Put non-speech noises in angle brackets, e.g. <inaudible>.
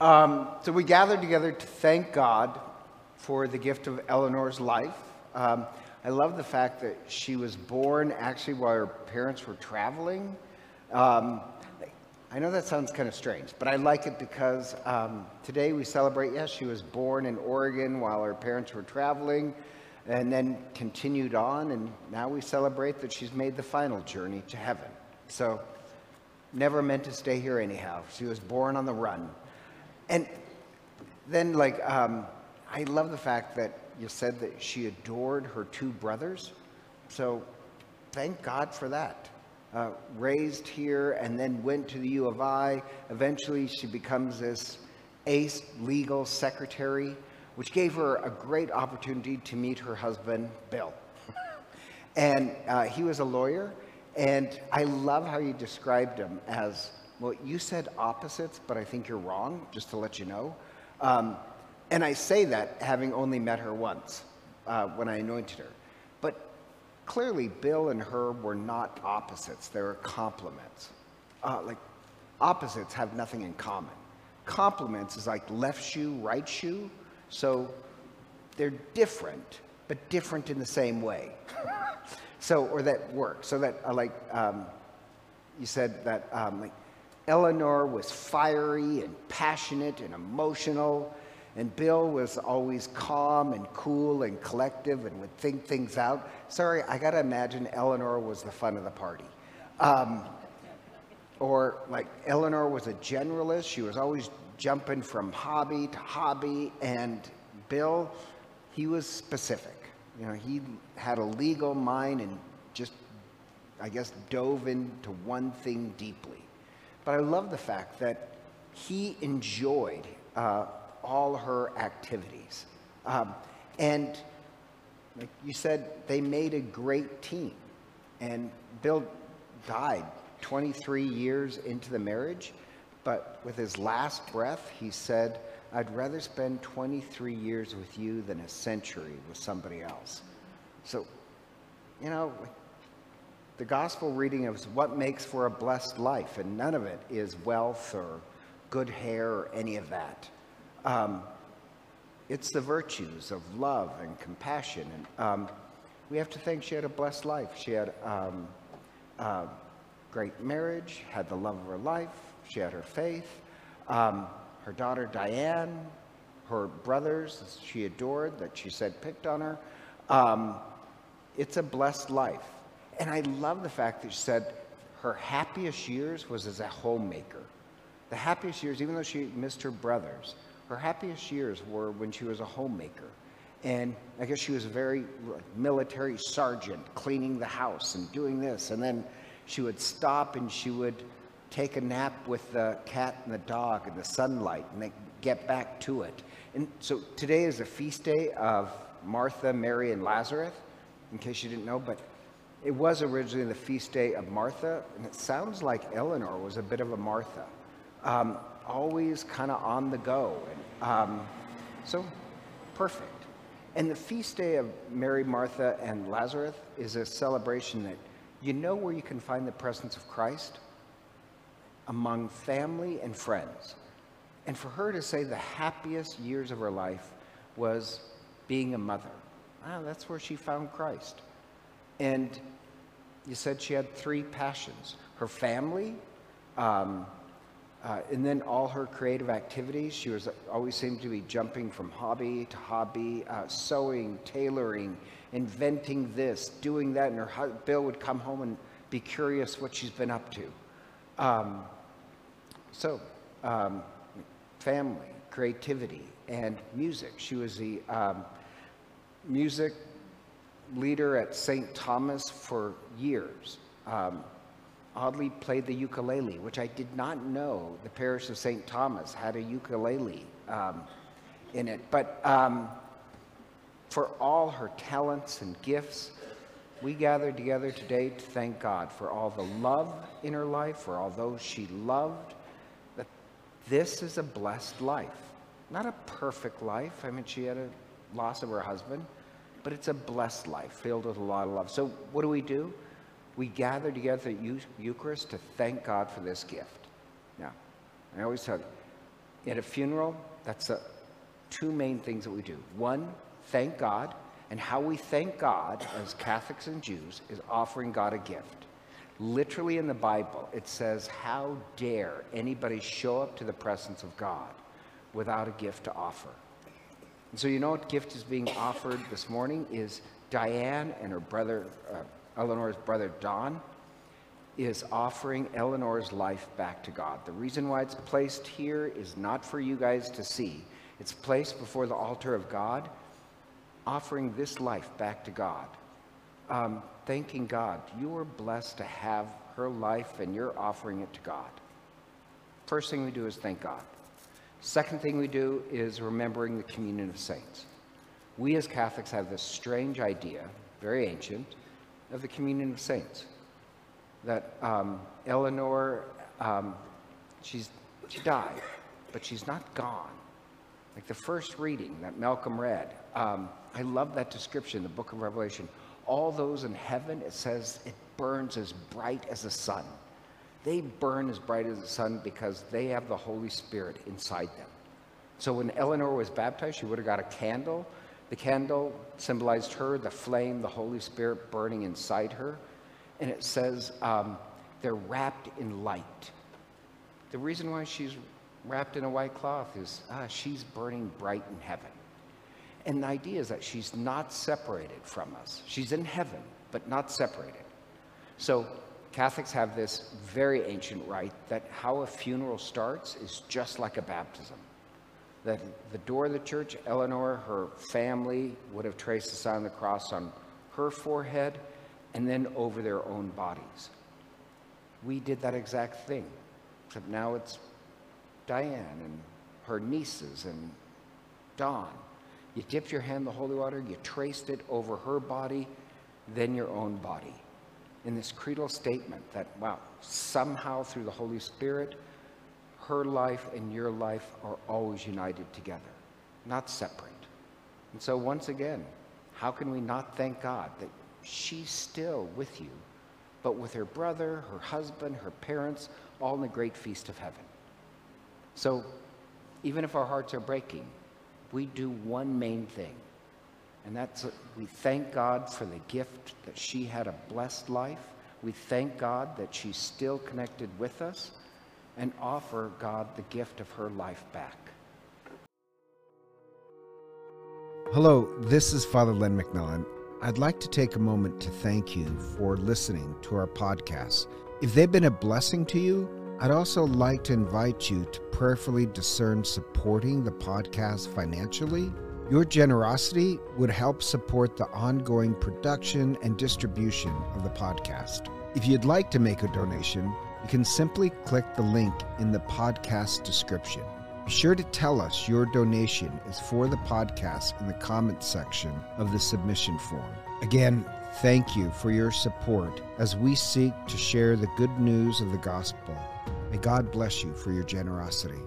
Um, so we gathered together to thank God for the gift of Eleanor's life. Um, I love the fact that she was born actually while her parents were traveling. Um, I know that sounds kind of strange, but I like it because um, today we celebrate, yes, she was born in Oregon while her parents were traveling and then continued on, and now we celebrate that she's made the final journey to heaven. So, never meant to stay here anyhow. She was born on the run. And then, like, um, I love the fact that you said that she adored her two brothers. So, thank God for that. Uh, raised here and then went to the U of I. Eventually, she becomes this ace legal secretary, which gave her a great opportunity to meet her husband, Bill. and uh, he was a lawyer. And I love how you described him as well, you said opposites, but I think you're wrong, just to let you know. Um, and I say that having only met her once uh, when I anointed her. But clearly, Bill and her were not opposites, they were complements. Uh, like, opposites have nothing in common. Complements is like left shoe, right shoe. So they're different, but different in the same way. <laughs> so, or that work. So that, uh, like, um, you said that, um, like, Eleanor was fiery and passionate and emotional, and Bill was always calm and cool and collective and would think things out. Sorry, I got to imagine Eleanor was the fun of the party. Um, or like Eleanor was a generalist. She was always jumping from hobby to hobby. And Bill, he was specific. You know, he had a legal mind and just, I guess, dove into one thing deeply. But I love the fact that he enjoyed uh, all her activities. Um, and like you said, they made a great team. And Bill died 23 years into the marriage, but with his last breath, he said, I'd rather spend 23 years with you than a century with somebody else. So, you know, the gospel reading is what makes for a blessed life, and none of it is wealth or good hair or any of that. Um, it's the virtues of love and compassion. And um, we have to think she had a blessed life. She had um, great marriage, had the love of her life, she had her faith. Um, her daughter Diane, her brothers she adored that she said picked on her. Um, it's a blessed life. And I love the fact that she said her happiest years was as a homemaker. The happiest years, even though she missed her brothers, her happiest years were when she was a homemaker. And I guess she was a very military sergeant, cleaning the house and doing this. And then she would stop and she would take a nap with the cat and the dog in the sunlight and then get back to it. And so today is a feast day of Martha, Mary, and Lazarus, in case you didn't know. But it was originally the feast day of Martha, and it sounds like Eleanor was a bit of a Martha, um, always kind of on the go. And, um, so, perfect. And the feast day of Mary, Martha, and Lazarus is a celebration that you know where you can find the presence of Christ? Among family and friends. And for her to say the happiest years of her life was being a mother, ah, that's where she found Christ. And you said she had three passions her family, um, uh, and then all her creative activities. She was always seemed to be jumping from hobby to hobby, uh, sewing, tailoring, inventing this, doing that. And her Bill would come home and be curious what she's been up to. Um, so, um, family, creativity, and music. She was the um, music leader at St. Thomas for years. Um, oddly played the ukulele, which I did not know the parish of St. Thomas had a ukulele um, in it. But um, for all her talents and gifts, we gathered together today to thank God for all the love in her life, for all those she loved. That this is a blessed life, not a perfect life. I mean, she had a loss of her husband but it's a blessed life filled with a lot of love. So, what do we do? We gather together at Eucharist to thank God for this gift. Now, I always tell you, at a funeral, that's a, two main things that we do. One, thank God, and how we thank God as Catholics and Jews is offering God a gift. Literally in the Bible, it says, How dare anybody show up to the presence of God without a gift to offer? And so, you know what gift is being offered this morning is Diane and her brother, uh, Eleanor's brother Don, is offering Eleanor's life back to God. The reason why it's placed here is not for you guys to see, it's placed before the altar of God, offering this life back to God. Um, thanking God. You are blessed to have her life and you're offering it to God. First thing we do is thank God. Second thing we do is remembering the communion of saints. We as Catholics have this strange idea, very ancient, of the communion of saints. That um, Eleanor, um, she's, she died, but she's not gone. Like the first reading that Malcolm read, um, I love that description the book of Revelation. All those in heaven, it says it burns as bright as the sun. They burn as bright as the sun because they have the Holy Spirit inside them. So when Eleanor was baptized, she would have got a candle. The candle symbolized her, the flame, the Holy Spirit burning inside her. And it says um, they're wrapped in light. The reason why she's wrapped in a white cloth is ah, she's burning bright in heaven. And the idea is that she's not separated from us. She's in heaven, but not separated. So Catholics have this very ancient rite that how a funeral starts is just like a baptism. That the door of the church, Eleanor, her family would have traced the sign of the cross on her forehead and then over their own bodies. We did that exact thing, except now it's Diane and her nieces and Don. You dipped your hand in the holy water, you traced it over her body, then your own body in this creedal statement that, wow, somehow through the Holy Spirit, her life and your life are always united together, not separate. And so, once again, how can we not thank God that she's still with you, but with her brother, her husband, her parents, all in the great feast of heaven? So, even if our hearts are breaking, we do one main thing and that's, we thank God for the gift that she had a blessed life. We thank God that she's still connected with us and offer God the gift of her life back. Hello, this is Father Len McMillan. I'd like to take a moment to thank you for listening to our podcast. If they've been a blessing to you, I'd also like to invite you to prayerfully discern supporting the podcast financially your generosity would help support the ongoing production and distribution of the podcast. If you'd like to make a donation, you can simply click the link in the podcast description. Be sure to tell us your donation is for the podcast in the comments section of the submission form. Again, thank you for your support as we seek to share the good news of the gospel. May God bless you for your generosity.